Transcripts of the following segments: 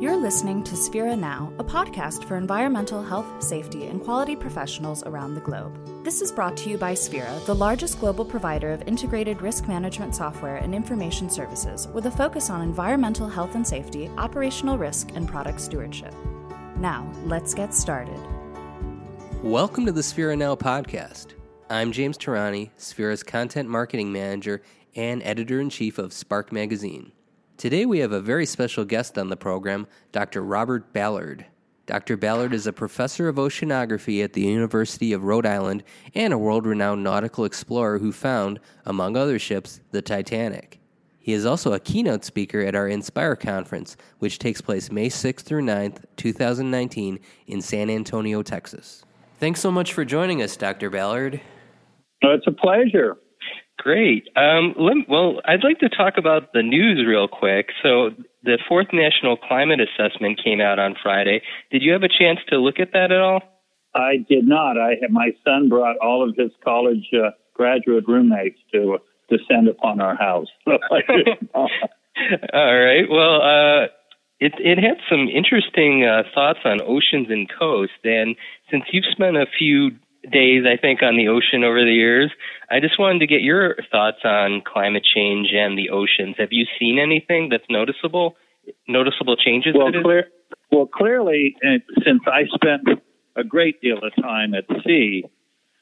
You're listening to Sphera Now, a podcast for environmental health, safety, and quality professionals around the globe. This is brought to you by Sphera, the largest global provider of integrated risk management software and information services with a focus on environmental health and safety, operational risk, and product stewardship. Now, let's get started. Welcome to the Sphera Now podcast. I'm James Tarani, Sphera's content marketing manager and editor in chief of Spark Magazine. Today we have a very special guest on the program, Dr. Robert Ballard. Dr. Ballard is a professor of oceanography at the University of Rhode Island and a world renowned nautical explorer who found, among other ships, the Titanic. He is also a keynote speaker at our Inspire conference, which takes place May 6th through 9th, 2019, in San Antonio, Texas. Thanks so much for joining us, Dr. Ballard. It's a pleasure. Great. Um, let, well, I'd like to talk about the news real quick. So, the fourth National Climate Assessment came out on Friday. Did you have a chance to look at that at all? I did not. I my son brought all of his college uh, graduate roommates to descend upon our house. all right. Well, uh, it it had some interesting uh, thoughts on oceans and coast, and since you've spent a few days, I think, on the ocean over the years. I just wanted to get your thoughts on climate change and the oceans. Have you seen anything that's noticeable? Noticeable changes? Well, clear, well, clearly, uh, since I spent a great deal of time at sea,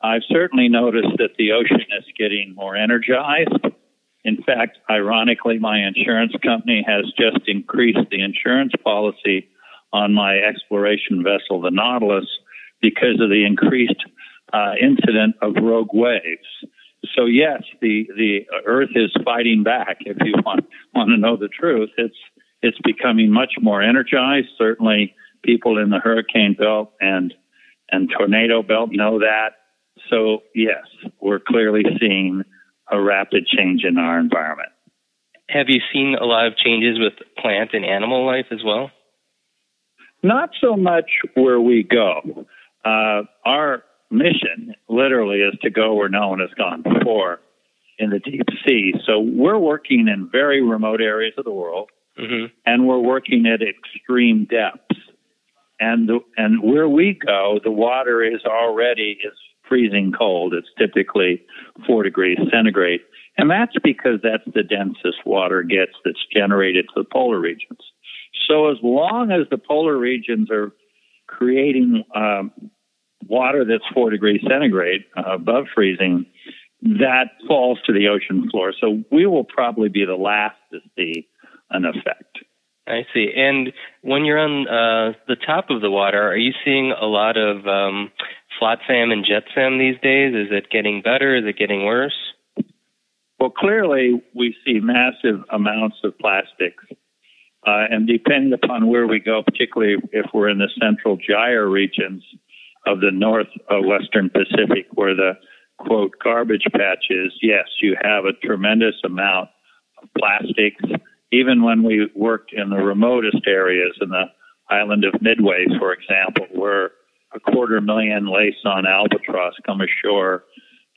I've certainly noticed that the ocean is getting more energized. In fact, ironically, my insurance company has just increased the insurance policy on my exploration vessel, the Nautilus, because of the increased uh, incident of rogue waves. So yes, the the Earth is fighting back. If you want want to know the truth, it's it's becoming much more energized. Certainly, people in the hurricane belt and and tornado belt know that. So yes, we're clearly seeing a rapid change in our environment. Have you seen a lot of changes with plant and animal life as well? Not so much where we go. Uh, our mission literally is to go where no one has gone before in the deep sea. So we're working in very remote areas of the world, mm-hmm. and we're working at extreme depths. And the, and where we go, the water is already is freezing cold. It's typically four degrees centigrade, and that's because that's the densest water gets that's generated to the polar regions. So as long as the polar regions are creating um, water that's four degrees centigrade uh, above freezing, that falls to the ocean floor. So we will probably be the last to see an effect. I see. And when you're on uh, the top of the water, are you seeing a lot of um, flotsam and jetsam these days? Is it getting better? Is it getting worse? Well, clearly we see massive amounts of plastics. Uh, and depending upon where we go, particularly if we're in the central gyre regions, of the northwestern uh, Pacific, where the quote garbage patch is, yes, you have a tremendous amount of plastics. Even when we worked in the remotest areas in the island of Midway, for example, where a quarter million Laysan albatross come ashore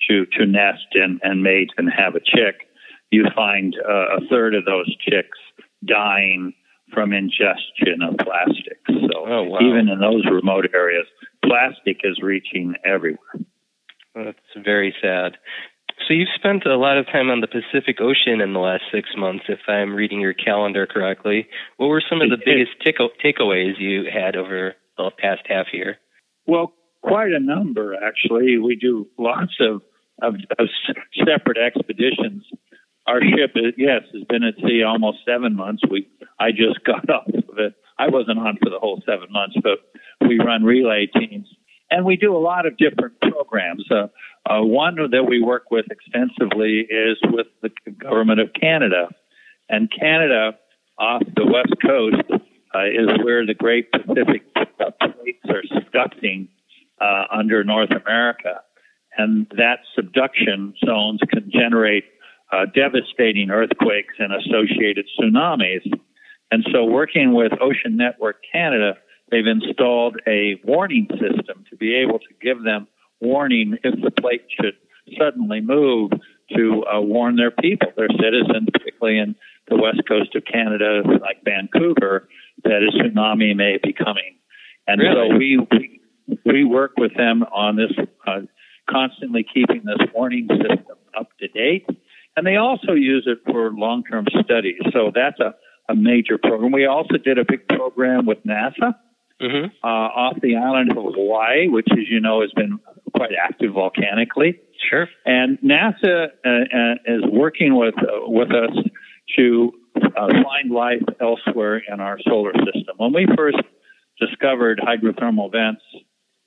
to, to nest and, and mate and have a chick, you find uh, a third of those chicks dying from ingestion of plastics. So oh, wow. even in those remote areas, plastic is reaching everywhere. That's very sad. So you've spent a lot of time on the Pacific Ocean in the last six months, if I'm reading your calendar correctly. What were some of the biggest takeaways you had over the past half year? Well, quite a number actually. We do lots of of, of separate expeditions. Our ship, is, yes, has been at sea almost seven months. We I just got off of it. I wasn't on for the whole seven months, but we run relay teams. And we do a lot of different programs. Uh, uh, one that we work with extensively is with the government of Canada. And Canada, off the west coast, uh, is where the Great Pacific plates are subducting uh, under North America. And that subduction zones can generate uh, devastating earthquakes and associated tsunamis. And so, working with Ocean Network Canada, they've installed a warning system to be able to give them warning if the plate should suddenly move to uh, warn their people, their citizens, particularly in the west coast of Canada, like Vancouver, that a tsunami may be coming. And really? so we, we we work with them on this, uh, constantly keeping this warning system up to date. And they also use it for long term studies. So that's a, a major program. We also did a big program with NASA. Mm-hmm. Uh, off the island of Hawaii, which, as you know, has been quite active volcanically. Sure. And NASA uh, uh, is working with uh, with us to uh, find life elsewhere in our solar system. When we first discovered hydrothermal vents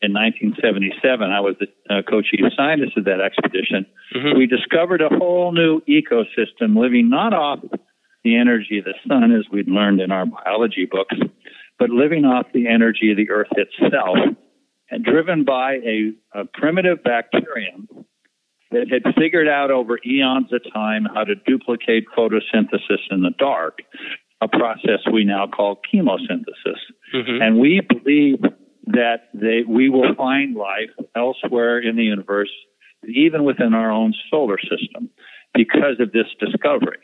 in 1977, I was the uh, co-chief scientist of that expedition. Mm-hmm. We discovered a whole new ecosystem living not off the energy of the sun, as we'd learned in our biology books, but living off the energy of the Earth itself, and driven by a, a primitive bacterium that had figured out over eons of time how to duplicate photosynthesis in the dark, a process we now call chemosynthesis. Mm-hmm. And we believe that they, we will find life elsewhere in the universe, even within our own solar system, because of this discovery.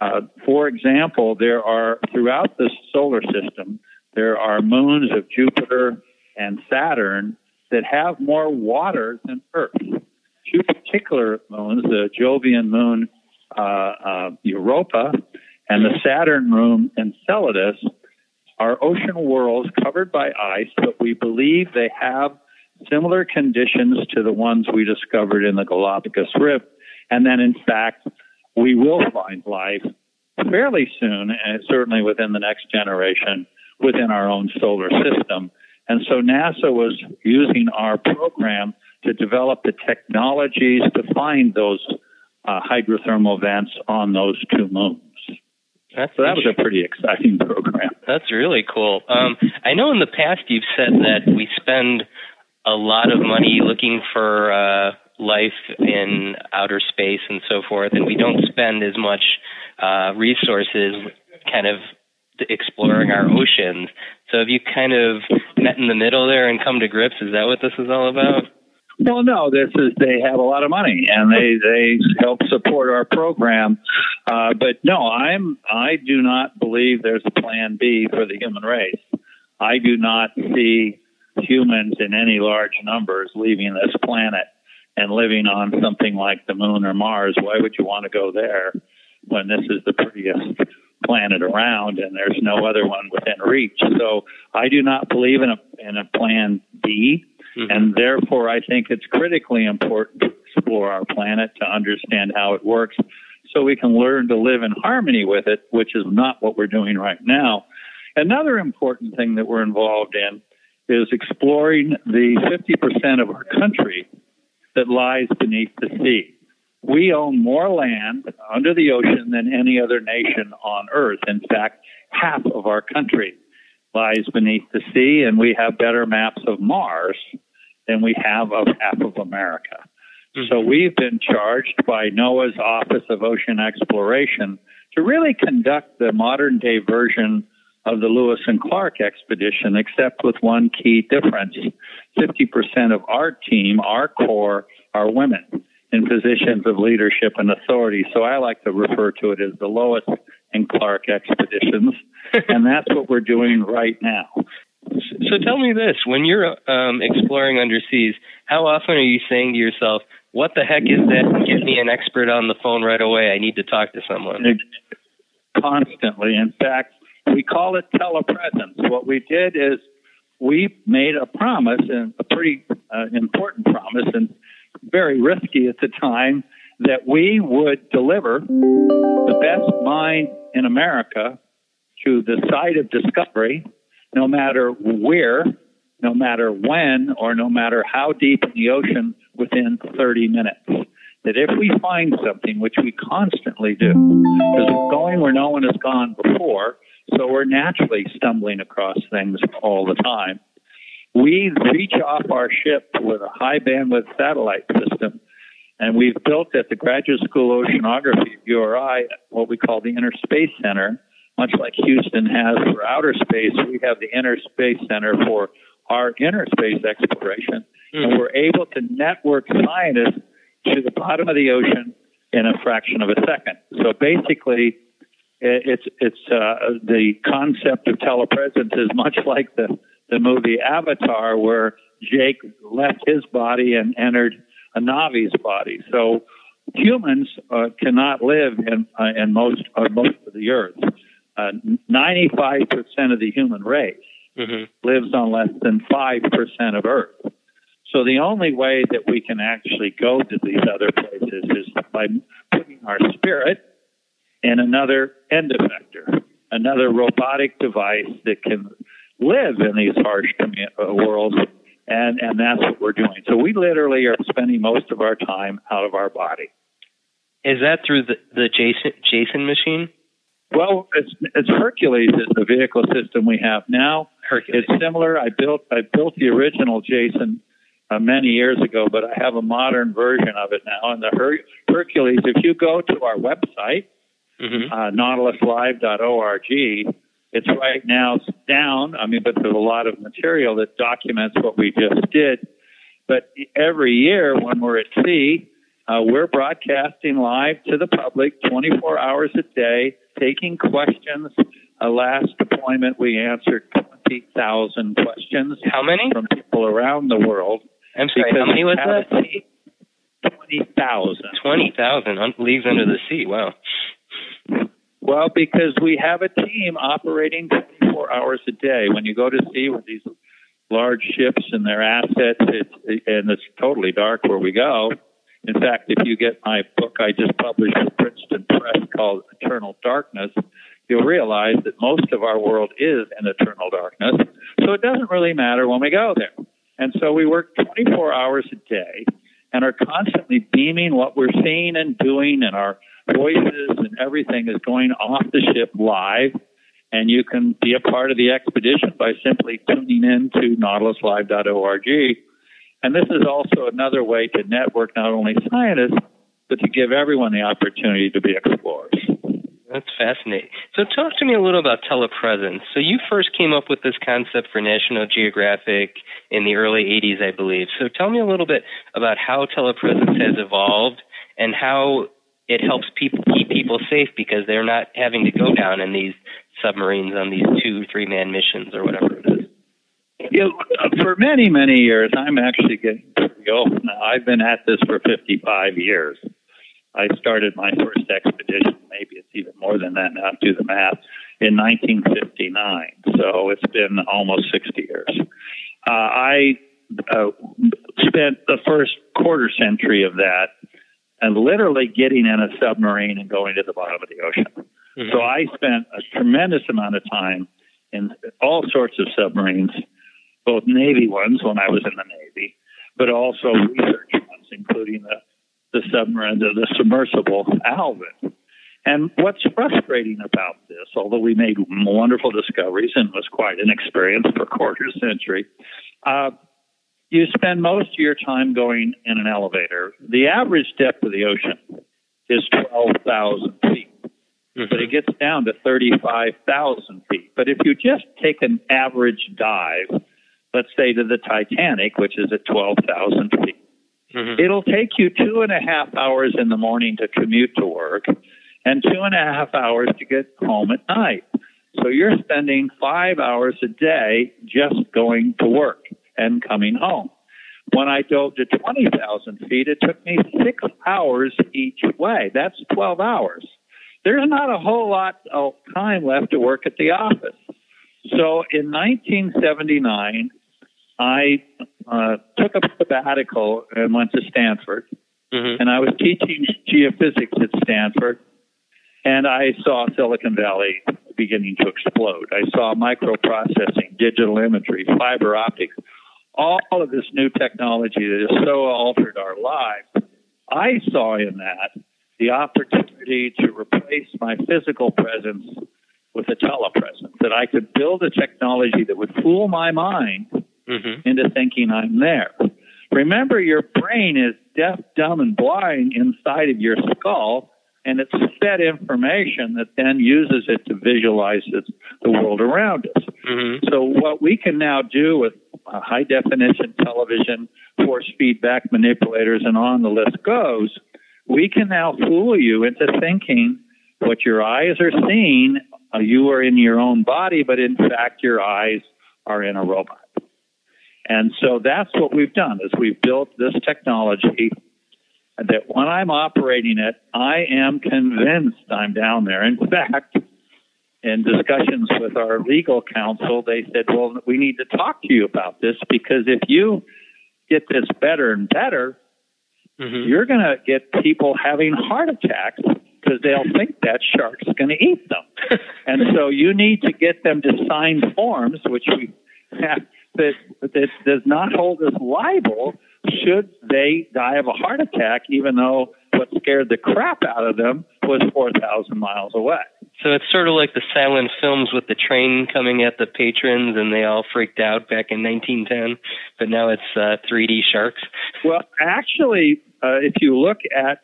Uh, for example, there are throughout the solar system, there are moons of Jupiter and Saturn that have more water than Earth. Two particular moons, the Jovian moon uh, uh, Europa and the Saturn moon Enceladus, are ocean worlds covered by ice, but we believe they have similar conditions to the ones we discovered in the Galapagos Rift. And then, in fact, we will find life fairly soon, and certainly within the next generation, within our own solar system. And so NASA was using our program to develop the technologies to find those uh, hydrothermal vents on those two moons. That's so that was a pretty exciting program. That's really cool. Um, I know in the past you've said that we spend a lot of money looking for uh, life in outer space and so forth, and we don't spend as much uh, resources kind of exploring our oceans. So have you kind of met in the middle there and come to grips? Is that what this is all about? Well, no. This is they have a lot of money and they they help support our program. Uh, but no, I'm I do not believe there's a plan B for the human race. I do not see humans in any large numbers leaving this planet and living on something like the moon or Mars. Why would you want to go there when this is the prettiest planet around and there's no other one within reach? So I do not believe in a in a plan B. Mm-hmm. And therefore, I think it's critically important to explore our planet to understand how it works so we can learn to live in harmony with it, which is not what we're doing right now. Another important thing that we're involved in is exploring the 50% of our country that lies beneath the sea. We own more land under the ocean than any other nation on earth. In fact, half of our country lies beneath the sea, and we have better maps of Mars than we have of half of America. Mm-hmm. So we've been charged by NOAA's Office of Ocean Exploration to really conduct the modern day version of the Lewis and Clark expedition, except with one key difference. 50% of our team, our core, are women in positions of leadership and authority. So I like to refer to it as the Lois and Clark expeditions. and that's what we're doing right now. So tell me this: when you're um, exploring underseas, how often are you saying to yourself, "What the heck is that? Get me an expert on the phone right away. I need to talk to someone." Constantly. In fact, we call it telepresence. What we did is we made a promise, and a pretty uh, important promise, and very risky at the time, that we would deliver the best mind in America to the site of discovery no matter where, no matter when, or no matter how deep in the ocean within 30 minutes. That if we find something, which we constantly do, because we're going where no one has gone before, so we're naturally stumbling across things all the time. We reach off our ship with a high bandwidth satellite system, and we've built at the Graduate School of Oceanography URI what we call the Inner Space Center, much like Houston has for outer space, we have the Inner Space Center for our inner space exploration. And we're able to network scientists to the bottom of the ocean in a fraction of a second. So basically, it's it's uh, the concept of telepresence is much like the the movie Avatar, where Jake left his body and entered a Na'vi's body. So humans uh, cannot live in uh, in most uh, most of the earth. Ninety five percent of the human race mm-hmm. lives on less than five percent of Earth. So the only way that we can actually go to these other places is by putting our spirit in another end effector, another robotic device that can live in these harsh uh, worlds, and and that's what we're doing. So we literally are spending most of our time out of our body. Is that through the the Jason Jason machine? Well, it's, it's Hercules is the vehicle system we have now. Hercules. It's similar. I built I built the original Jason uh, many years ago, but I have a modern version of it now. And the Her- Hercules, if you go to our website, mm-hmm. uh, nautiluslive.org, it's right now down. I mean, but there's a lot of material that documents what we just did. But every year when we're at sea, uh, we're broadcasting live to the public 24 hours a day, taking questions. Uh, last deployment, we answered 20,000 questions. How many? From people around the world. I'm sorry, how many was that? 20,000. 20,000 Leagues under the sea. Wow. Well, because we have a team operating 24 hours a day. When you go to sea with these large ships and their assets, it's, and it's totally dark where we go. In fact, if you get my book I just published with Princeton Press called Eternal Darkness, you'll realize that most of our world is in eternal darkness. So it doesn't really matter when we go there. And so we work 24 hours a day and are constantly beaming what we're seeing and doing, and our voices and everything is going off the ship live. And you can be a part of the expedition by simply tuning in to nautiluslive.org and this is also another way to network not only scientists, but to give everyone the opportunity to be explorers. That's fascinating. So, talk to me a little about telepresence. So, you first came up with this concept for National Geographic in the early 80s, I believe. So, tell me a little bit about how telepresence has evolved and how it helps people keep people safe because they're not having to go down in these submarines on these two, three man missions or whatever it is. You know, for many, many years, I'm actually getting pretty old now. I've been at this for 55 years. I started my first expedition, maybe it's even more than that now, to do the math, in 1959. So it's been almost 60 years. Uh, I uh, spent the first quarter century of that and literally getting in a submarine and going to the bottom of the ocean. Mm-hmm. So I spent a tremendous amount of time in all sorts of submarines both Navy ones when I was in the Navy, but also research ones, including the, the submarine, the, the submersible Alvin. And what's frustrating about this, although we made wonderful discoveries and was quite an experience for a quarter century, uh, you spend most of your time going in an elevator. The average depth of the ocean is 12,000 feet. Mm-hmm. But it gets down to 35,000 feet. But if you just take an average dive let's say to the Titanic, which is at 12,000 feet. Mm-hmm. It'll take you two and a half hours in the morning to commute to work and two and a half hours to get home at night. So you're spending five hours a day just going to work and coming home. When I dove to 20,000 feet, it took me six hours each way. That's 12 hours. There's not a whole lot of time left to work at the office. So in 1979, I uh, took a sabbatical and went to Stanford, mm-hmm. and I was teaching geophysics at Stanford, and I saw Silicon Valley beginning to explode. I saw microprocessing, digital imagery, fiber optics, all of this new technology that has so altered our lives. I saw in that the opportunity to replace my physical presence with a telepresence, that I could build a technology that would fool my mind mm-hmm. into thinking I'm there. Remember, your brain is deaf, dumb, and blind inside of your skull, and it's fed information that then uses it to visualize the world around us. Mm-hmm. So, what we can now do with high definition television, force feedback manipulators, and on the list goes, we can now fool you into thinking what your eyes are seeing, uh, you are in your own body, but in fact, your eyes are in a robot. And so that's what we've done is we've built this technology that when I'm operating it, I am convinced I'm down there. In fact, in discussions with our legal counsel, they said, well, we need to talk to you about this because if you get this better and better, mm-hmm. you're going to get people having heart attacks because they'll think that shark's going to eat them. and so you need to get them to sign forms, which we have, that, that does not hold us liable should they die of a heart attack, even though what scared the crap out of them was 4,000 miles away. So it's sort of like the silent films with the train coming at the patrons and they all freaked out back in 1910, but now it's uh, 3D sharks. Well, actually, uh, if you look at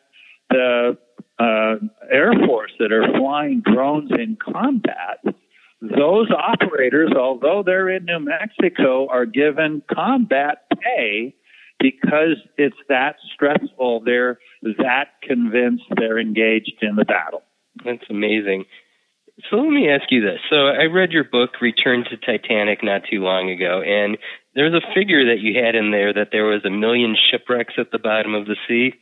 the uh, Air Force that are flying drones in combat, those operators, although they're in New Mexico, are given combat pay because it's that stressful. They're that convinced they're engaged in the battle. That's amazing. So let me ask you this. So I read your book, Return to Titanic, not too long ago, and there's a figure that you had in there that there was a million shipwrecks at the bottom of the sea.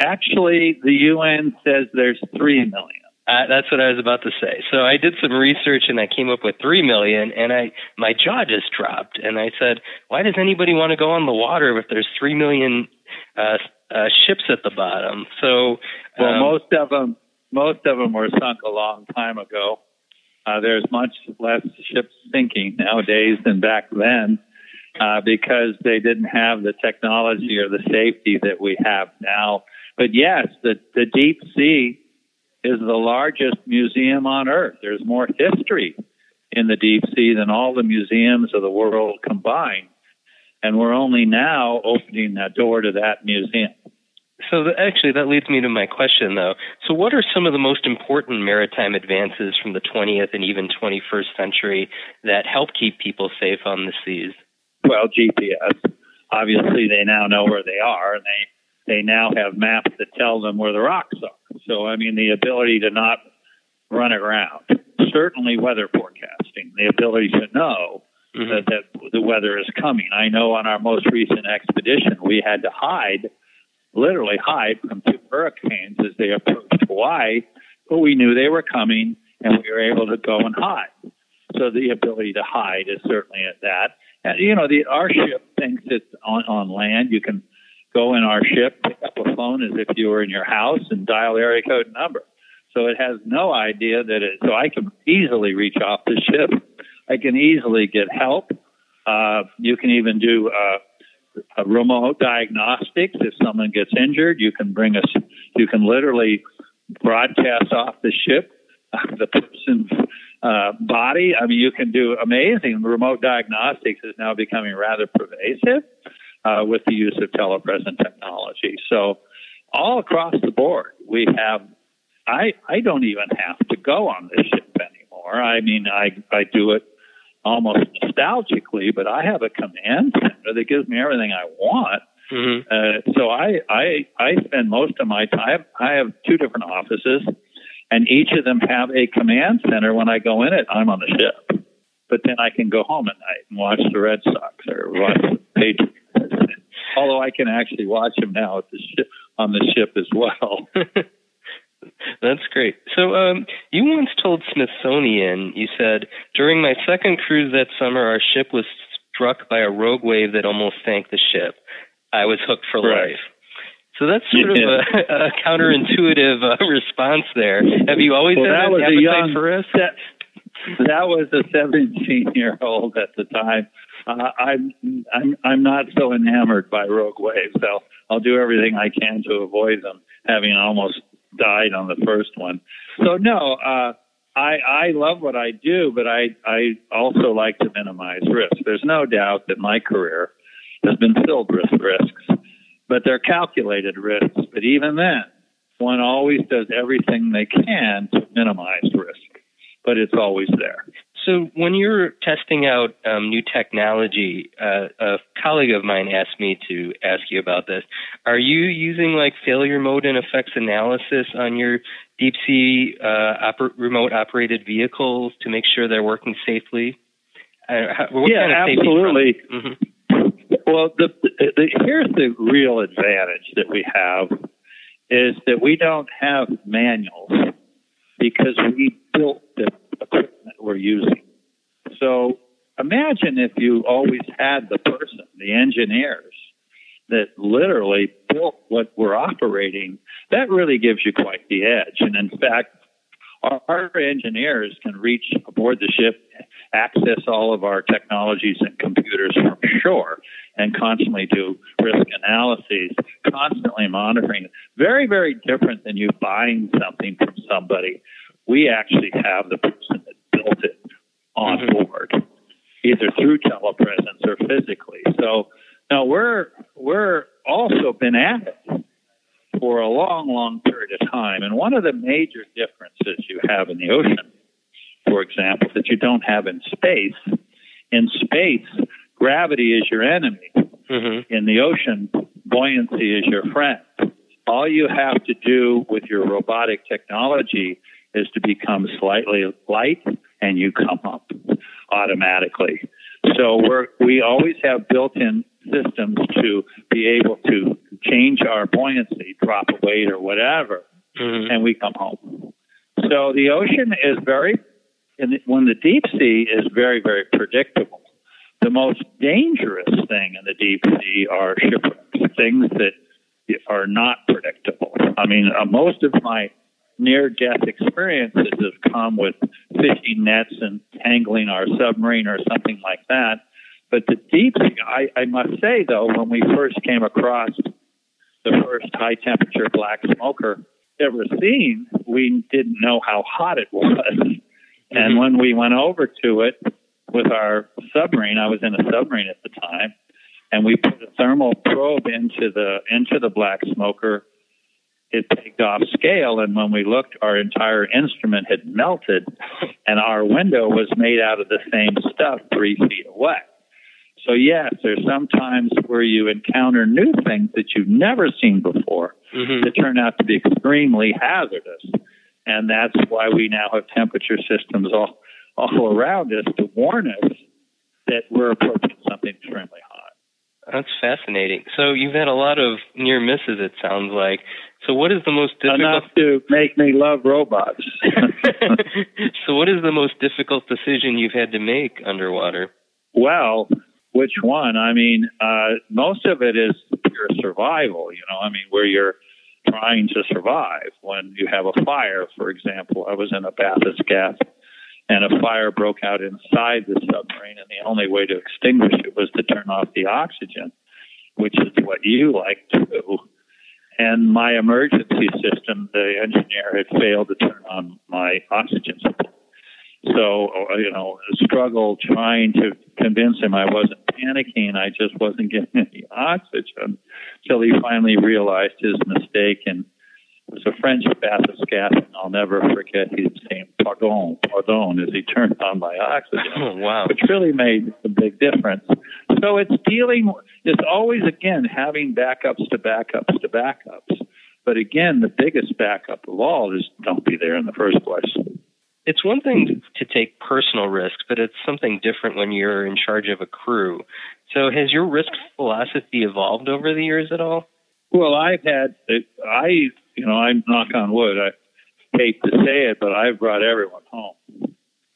Actually, the UN says there's three million. Uh, that's what I was about to say. So I did some research and I came up with three million, and I my jaw just dropped. And I said, why does anybody want to go on the water if there's three million uh, uh, ships at the bottom? So, well, um, most of them most of them were sunk a long time ago. Uh, there's much less ships sinking nowadays than back then uh, because they didn't have the technology or the safety that we have now. But yes, the the deep sea is the largest museum on earth. There's more history in the deep sea than all the museums of the world combined. And we're only now opening that door to that museum. So, actually, that leads me to my question, though. So, what are some of the most important maritime advances from the 20th and even 21st century that help keep people safe on the seas? Well, GPS. Obviously, they now know where they are, and they they now have maps that tell them where the rocks are. So, I mean, the ability to not run around, certainly weather forecasting, the ability to know mm-hmm. that, that the weather is coming. I know on our most recent expedition, we had to hide, literally hide from two hurricanes as they approached Hawaii, but we knew they were coming and we were able to go and hide. So the ability to hide is certainly at that. And, you know, the, our ship thinks it's on, on land. You can go in our ship, pick up a phone as if you were in your house, and dial area code number. So it has no idea that it. So I can easily reach off the ship. I can easily get help. Uh, you can even do uh, remote diagnostics if someone gets injured. You can bring us. You can literally broadcast off the ship the person's uh, body. I mean, you can do amazing. Remote diagnostics is now becoming rather pervasive uh, with the use of telepresent technology. So all across the board, we have. I I don't even have to go on this ship anymore. I mean, I I do it almost nostalgically, but I have a command center that gives me everything I want. Mm-hmm. Uh, so I, I I spend most of my time. I have two different offices, and each of them have a command center. When I go in it, I'm on the ship, but then I can go home at night and watch the Red Sox or watch the Patriots although I can actually watch him now at the ship, on the ship as well. That's great. So, um, you once told Smithsonian, you said, during my second cruise that summer, our ship was struck by a rogue wave that almost sank the ship. I was hooked for right. life. So that's sort yeah. of a, a counterintuitive uh, response there. Have you always well, had that an appetite young, for us? That, that was a 17 year old at the time uh, I'm I'm I'm not so enamored by rogue waves. So I'll do everything I can to avoid them, having almost died on the first one. So no, uh, I I love what I do, but I I also like to minimize risk. There's no doubt that my career has been filled with risks, but they're calculated risks. But even then, one always does everything they can to minimize risk, but it's always there. So, when you're testing out um, new technology, uh, a colleague of mine asked me to ask you about this. Are you using like failure mode and effects analysis on your deep sea uh, oper- remote operated vehicles to make sure they're working safely? Uh, how, yeah, kind of absolutely. Mm-hmm. Well, the, the, here's the real advantage that we have is that we don't have manuals because we built equipment we're using. So imagine if you always had the person, the engineers, that literally built what we're operating. That really gives you quite the edge. And in fact, our, our engineers can reach aboard the ship, access all of our technologies and computers from shore, and constantly do risk analyses, constantly monitoring. Very, very different than you buying something from somebody. We actually have the person that built it on mm-hmm. board, either through telepresence or physically. So now we're we're also been at it for a long, long period of time. And one of the major differences you have in the ocean, for example, that you don't have in space. In space, gravity is your enemy. Mm-hmm. In the ocean, buoyancy is your friend. All you have to do with your robotic technology is to become slightly light and you come up automatically. So we're, we always have built-in systems to be able to change our buoyancy, drop a weight or whatever, mm-hmm. and we come home. So the ocean is very, when the deep sea is very, very predictable. The most dangerous thing in the deep sea are shipwrecks, things that are not predictable. I mean, uh, most of my near death experiences have come with fishing nets and tangling our submarine or something like that. But the deep sea, I, I must say though, when we first came across the first high temperature black smoker ever seen, we didn't know how hot it was. Mm-hmm. And when we went over to it with our submarine, I was in a submarine at the time, and we put a thermal probe into the into the black smoker it pegged off scale. And when we looked, our entire instrument had melted, and our window was made out of the same stuff three feet away. So, yes, there's sometimes where you encounter new things that you've never seen before mm-hmm. that turn out to be extremely hazardous. And that's why we now have temperature systems all, all around us to warn us that we're approaching something extremely hot. That's fascinating. So you've had a lot of near misses, it sounds like. So what is the most difficult? Enough to make me love robots. so what is the most difficult decision you've had to make underwater? Well, which one? I mean, uh, most of it is pure survival. You know, I mean, where you're trying to survive when you have a fire, for example. I was in a bathyscaphe and a fire broke out inside the submarine, and the only way to extinguish it was to turn off the oxygen, which is what you like to do. And my emergency system, the engineer had failed to turn on my oxygen supply. So, uh, you know, struggle trying to convince him I wasn't panicking. I just wasn't getting any oxygen until he finally realized his mistake and was a French bathyscaphe, and I'll never forget his saying "pardon, pardon" as he turned on my oxygen. Oh, wow! Which really made a big difference. So it's dealing. It's always again having backups to backups to backups. But again, the biggest backup of all is don't be there in the first place. It's one thing to take personal risks, but it's something different when you're in charge of a crew. So, has your risk philosophy evolved over the years at all? Well, I've had I you know, I'm knock on wood. I hate to say it, but I've brought everyone home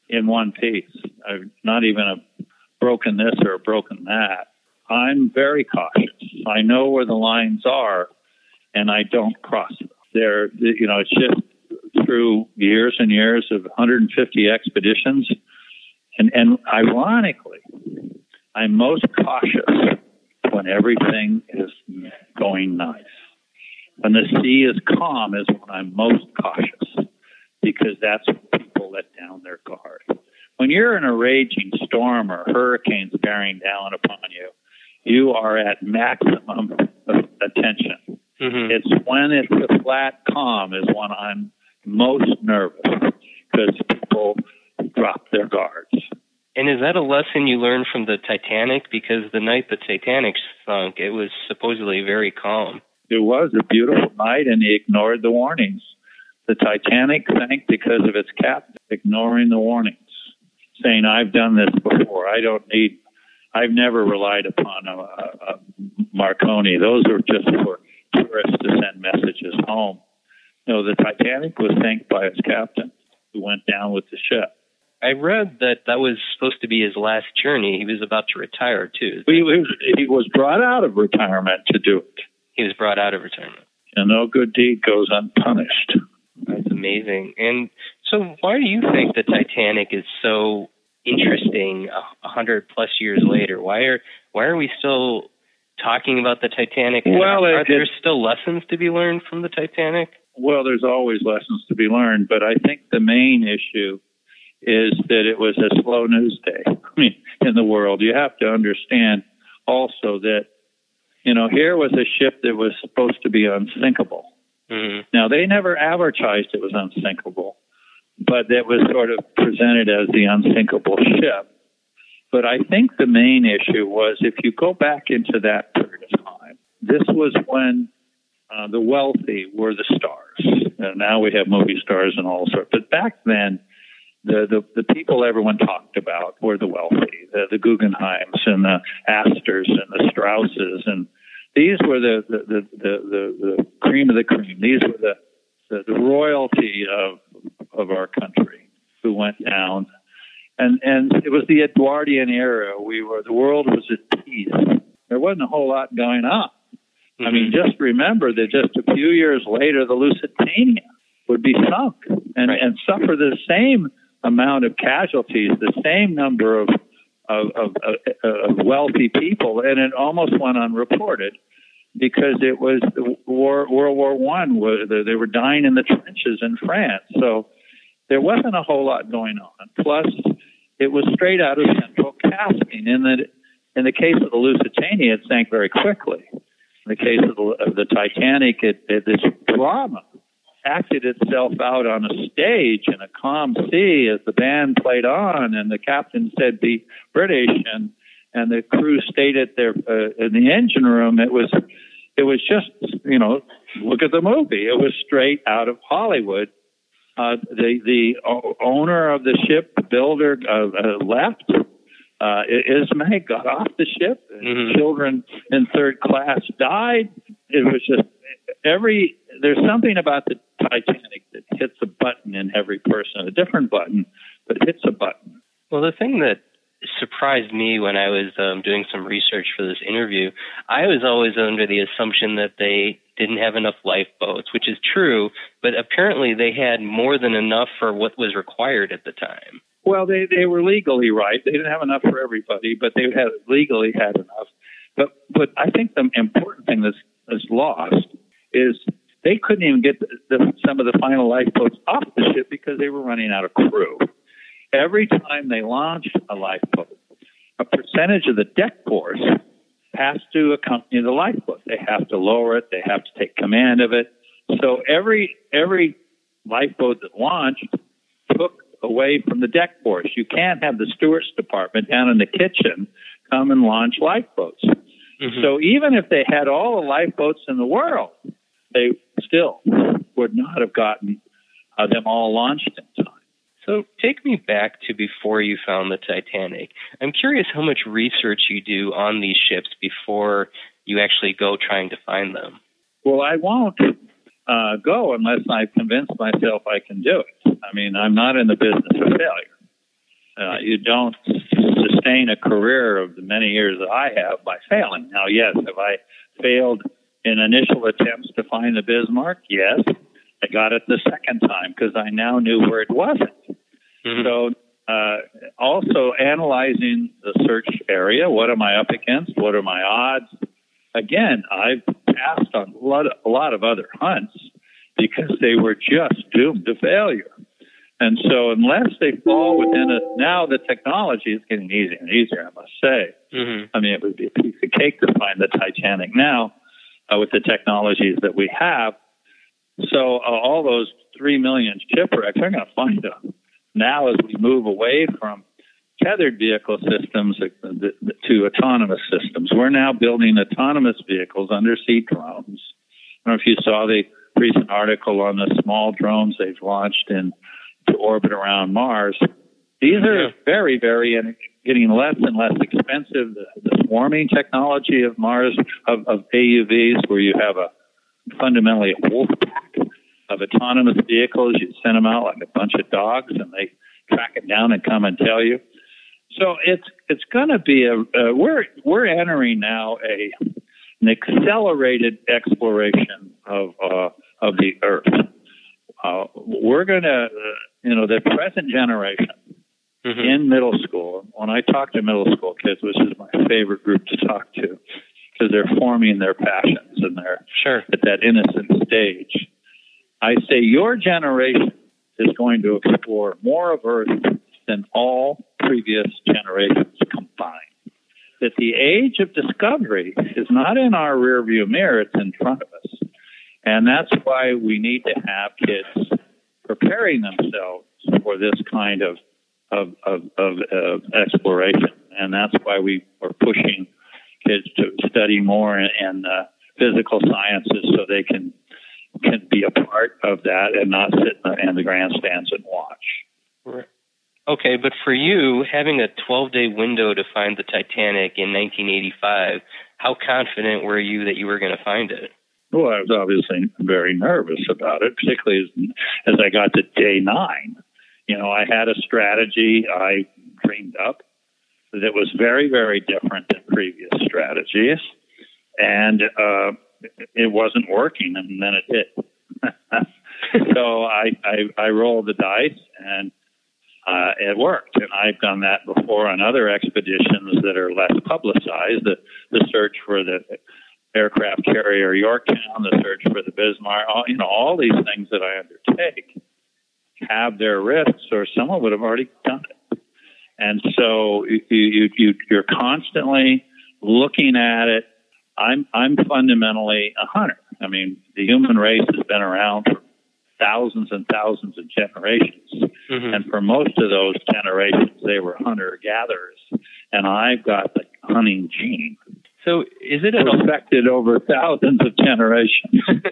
in one piece. I've not even a broken this or a broken that. I'm very cautious. I know where the lines are, and I don't cross them. There, you know, it's just through years and years of 150 expeditions, and and ironically, I'm most cautious when everything is going nice. When the sea is calm is when I'm most cautious because that's when people let down their guard. When you're in a raging storm or hurricanes bearing down upon you, you are at maximum attention. Mm-hmm. It's when it's a flat calm is when I'm most nervous because people drop their guards. And is that a lesson you learned from the Titanic? Because the night the Titanic sunk, it was supposedly very calm. It was a beautiful night, and he ignored the warnings. The Titanic sank because of its captain ignoring the warnings, saying, I've done this before. I don't need, I've never relied upon a, a, Marconi. Those are just for tourists to send messages home. No, the Titanic was sank by its captain, who went down with the ship. I read that that was supposed to be his last journey. He was about to retire too. He was, he was brought out of retirement to do it. He was brought out of retirement. And no good deed goes unpunished. That's amazing. And so, why do you think the Titanic is so interesting a hundred plus years later? Why are why are we still talking about the Titanic? Well, are it, there still lessons to be learned from the Titanic? Well, there's always lessons to be learned, but I think the main issue is that it was a slow news day I mean, in the world. You have to understand also that, you know, here was a ship that was supposed to be unsinkable. Mm-hmm. Now, they never advertised it was unsinkable, but it was sort of presented as the unsinkable ship. But I think the main issue was if you go back into that period of time, this was when uh, the wealthy were the stars. And now we have movie stars and all sorts. But back then, the, the, the people everyone talked about were the wealthy, the, the Guggenheims and the Astors and the Strausses. And these were the, the, the, the, the cream of the cream. These were the, the, the royalty of, of our country who went down. And, and it was the Edwardian era. We were, the world was at peace. There wasn't a whole lot going on. Mm-hmm. I mean, just remember that just a few years later, the Lusitania would be sunk and, right. and suffer the same amount of casualties, the same number of of, of, of wealthy people, and it almost went unreported because it was war, World War One. They were dying in the trenches in France, so there wasn't a whole lot going on. Plus, it was straight out of central casting. In the in the case of the Lusitania, it sank very quickly. In the case of the, of the Titanic, it, it this drama acted itself out on a stage in a calm sea as the band played on and the captain said be British and and the crew stayed at their uh, in the engine room it was it was just you know look at the movie it was straight out of Hollywood uh, the the owner of the ship the builder uh, uh, left uh, Ismay got off the ship. Mm-hmm. Children in third class died. It was just every. There's something about the Titanic that hits a button in every person, a different button, but hits a button. Well, the thing that surprised me when I was um, doing some research for this interview, I was always under the assumption that they didn't have enough lifeboats, which is true, but apparently they had more than enough for what was required at the time. Well, they they were legally right. They didn't have enough for everybody, but they had legally had enough. But but I think the important thing that's is lost they couldn't even get the, the, some of the final lifeboats off the ship because they were running out of crew. Every time they launched a lifeboat, a percentage of the deck force has to accompany the lifeboat. They have to lower it. They have to take command of it. So every every lifeboat that launched took away from the deck force. You can't have the stewards department down in the kitchen come and launch lifeboats. Mm-hmm. So even if they had all the lifeboats in the world, they still would not have gotten uh, them all launched in time. So take me back to before you found the Titanic. I'm curious how much research you do on these ships before you actually go trying to find them. Well, I won't uh, go unless I've convinced myself I can do it. I mean, I'm not in the business of failure. Uh, you don't sustain a career of the many years that I have by failing. Now, yes, have I failed in initial attempts to find the Bismarck? Yes. I got it the second time because I now knew where it wasn't. Mm-hmm. So, uh, also analyzing the search area. What am I up against? What are my odds? Again, I've passed on a lot of, a lot of other hunts because they were just doomed to failure. And so, unless they fall within a, now the technology is getting easier and easier, I must say. Mm-hmm. I mean, it would be a piece of cake to find the Titanic now uh, with the technologies that we have. So, uh, all those three million shipwrecks, are going to find them now as we move away from tethered vehicle systems to autonomous systems. We're now building autonomous vehicles, undersea drones. I don't know if you saw the recent article on the small drones they've launched in to orbit around Mars. These are very, very and getting less and less expensive. The, the swarming technology of Mars of, of AUVs, where you have a fundamentally a wolf pack of autonomous vehicles, you send them out like a bunch of dogs, and they track it down and come and tell you. So it's it's going to be a uh, we're we're entering now a an accelerated exploration of uh, of the Earth. Uh, we're going to, uh, you know, the present generation mm-hmm. in middle school. When I talk to middle school kids, which is my favorite group to talk to, because they're forming their passions and they're sure. at that innocent stage. I say your generation is going to explore more of Earth than all previous generations combined. That the age of discovery is not in our rearview mirror, it's in front of us. And that's why we need to have kids preparing themselves for this kind of of, of, of uh, exploration, and that's why we are pushing kids to study more in, in uh, physical sciences so they can can be a part of that and not sit in the, in the grandstands and watch. Right. Okay, but for you, having a 12 day window to find the Titanic in 1985, how confident were you that you were going to find it? Well, I was obviously very nervous about it, particularly as, as I got to day nine. You know, I had a strategy I dreamed up that was very, very different than previous strategies, and uh, it wasn't working, and then it did. so I, I I rolled the dice, and uh, it worked. And I've done that before on other expeditions that are less publicized. The the search for the aircraft carrier Yorktown, the search for the Bismarck, all, you know, all these things that I undertake have their risks, or someone would have already done it. And so you, you, you, you're constantly looking at it. I'm, I'm fundamentally a hunter. I mean, the human race has been around for thousands and thousands of generations. Mm-hmm. And for most of those generations, they were hunter gatherers. And I've got the hunting gene. So is it affected over thousands of generations?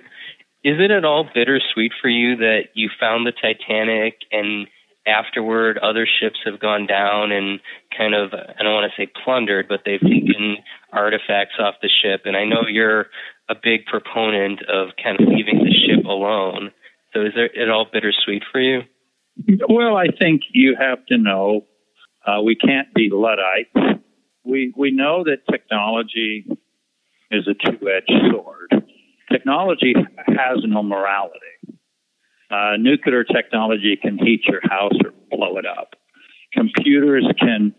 Is it at all bittersweet for you that you found the Titanic and afterward other ships have gone down and kind of I don't want to say plundered, but they've taken artifacts off the ship and I know you're a big proponent of kind of leaving the ship alone. So is there it all bittersweet for you? Well, I think you have to know uh, we can't be Luddites. We we know that technology is a two-edged sword technology has no morality. Uh, nuclear technology can heat your house or blow it up. Computers can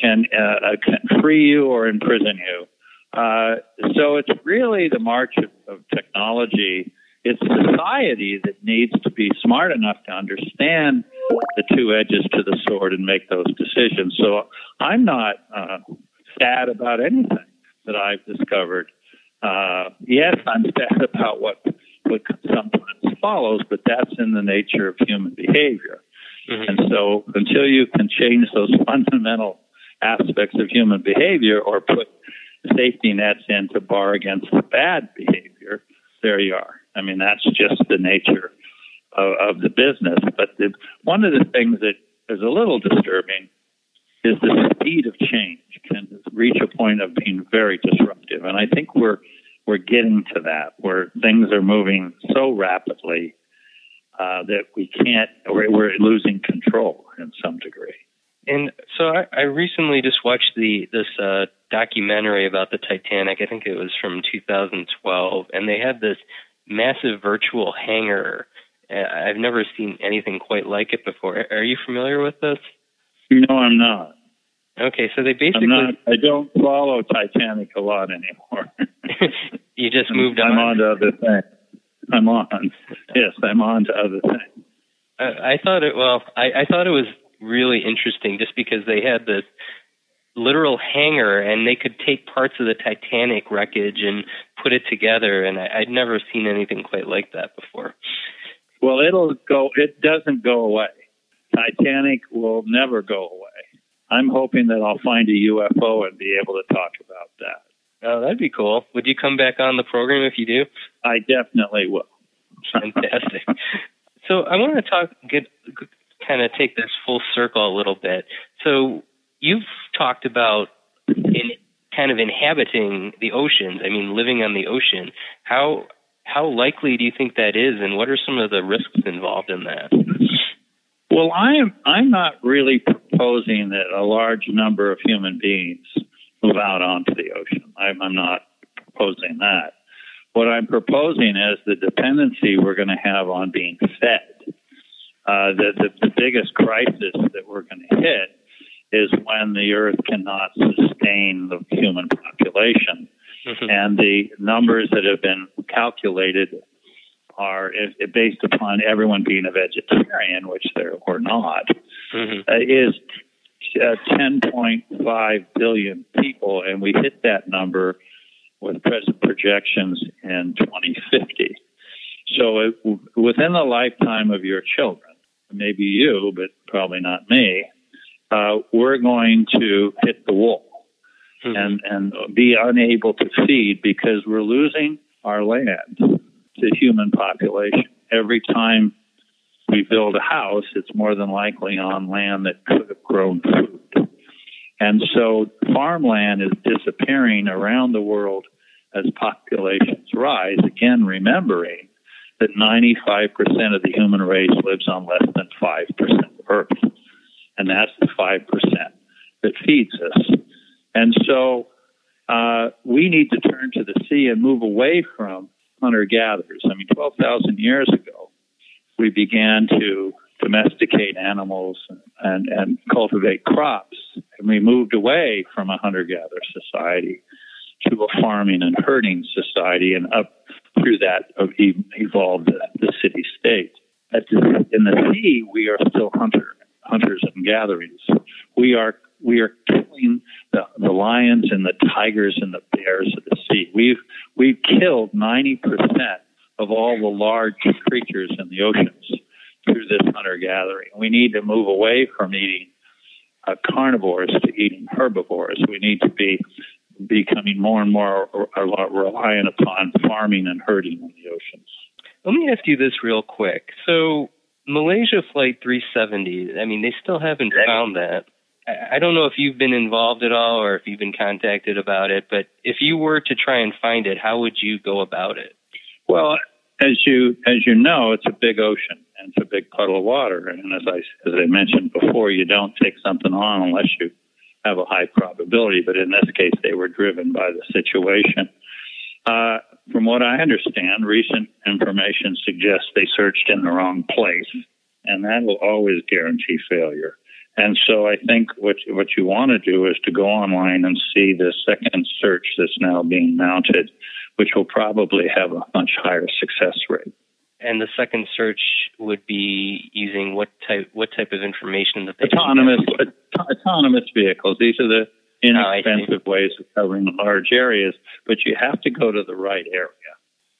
can uh, can free you or imprison you. Uh, so it's really the march of, of technology. It's society that needs to be smart enough to understand the two edges to the sword and make those decisions. So I'm not uh, sad about anything that I've discovered. Uh, yes, I'm sad about what what sometimes follows, but that's in the nature of human behavior. Mm-hmm. And so, until you can change those fundamental aspects of human behavior or put safety nets in to bar against the bad behavior, there you are. I mean, that's just the nature of, of the business. But the, one of the things that is a little disturbing is the speed of change can reach a point of being very disruptive. And I think we're we're getting to that where things are moving so rapidly uh, that we can't we're, we're losing control in some degree. And so I, I recently just watched the this uh, documentary about the Titanic. I think it was from 2012, and they had this massive virtual hangar. Uh, I've never seen anything quite like it before. Are you familiar with this? No, I'm not. Okay, so they basically. Not, I don't follow Titanic a lot anymore. you just moved I'm, on. I'm on to other things. I'm on. Yes, I'm on to other things. I, I thought it. Well, I, I thought it was really interesting just because they had this literal hangar and they could take parts of the Titanic wreckage and put it together, and I, I'd never seen anything quite like that before. Well, it'll go. It doesn't go away. Titanic will never go away. I'm hoping that I'll find a UFO and be able to talk about that. Oh, that'd be cool. Would you come back on the program if you do? I definitely will. Fantastic. so I want to talk, get kind of take this full circle a little bit. So you've talked about in kind of inhabiting the oceans. I mean, living on the ocean. How how likely do you think that is, and what are some of the risks involved in that? Well, I am. I'm not really proposing that a large number of human beings move out onto the ocean. I'm, I'm not proposing that. What I'm proposing is the dependency we're going to have on being fed. Uh, the, the, the biggest crisis that we're going to hit is when the Earth cannot sustain the human population. Mm-hmm. And the numbers that have been calculated are based upon everyone being a vegetarian, which they're or not, mm-hmm. uh, is uh, 10.5 billion people, and we hit that number with present projections in 2050. So, it, within the lifetime of your children, maybe you, but probably not me, uh, we're going to hit the wall mm-hmm. and, and be unable to feed because we're losing our land to human population. Every time we build a house, it's more than likely on land that could have grown food. And so farmland is disappearing around the world as populations rise. Again, remembering that 95% of the human race lives on less than 5% of Earth. And that's the 5% that feeds us. And so uh, we need to turn to the sea and move away from hunter gatherers. I mean, 12,000 years ago, we began to domesticate animals and, and cultivate crops. And we moved away from a hunter gatherer society to a farming and herding society, and up through that evolved the, city state. in the sea, we are still hunter, hunters and gatherers. We are we are killing the, the lions and the tigers and the bears of the sea. We've we've killed ninety percent of all the large creatures in the oceans through this hunter gathering. We need to move away from eating uh, carnivores to eating herbivores. We need to be becoming more and more reliant upon farming and herding in the oceans. Let me ask you this real quick. So, Malaysia Flight 370, I mean, they still haven't found that. I don't know if you've been involved at all or if you've been contacted about it, but if you were to try and find it, how would you go about it? Well, as you as you know, it's a big ocean and it's a big puddle of water. And as I as I mentioned before, you don't take something on unless you have a high probability. But in this case, they were driven by the situation. Uh, from what I understand, recent information suggests they searched in the wrong place, and that will always guarantee failure. And so I think what what you want to do is to go online and see the second search that's now being mounted, which will probably have a much higher success rate. And the second search would be using what type what type of information that they autonomous autonomous vehicles. These are the oh, inexpensive oh, ways of covering large areas, but you have to go to the right area.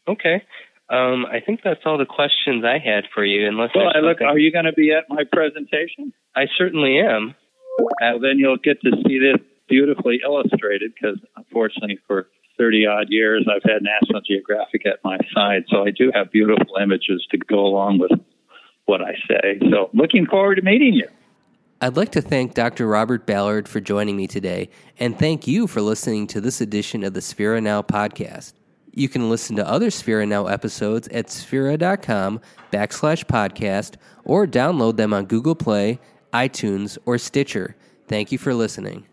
Okay. Um, I think that's all the questions I had for you. Unless well, I look, are you going to be at my presentation? I certainly am. Well, then you'll get to see this beautifully illustrated because, unfortunately, for 30 odd years, I've had National Geographic at my side, so I do have beautiful images to go along with what I say. So, looking forward to meeting you. I'd like to thank Dr. Robert Ballard for joining me today, and thank you for listening to this edition of the Sphera Now podcast. You can listen to other Sphera Now episodes at sphera.com backslash podcast or download them on Google Play, iTunes, or Stitcher. Thank you for listening.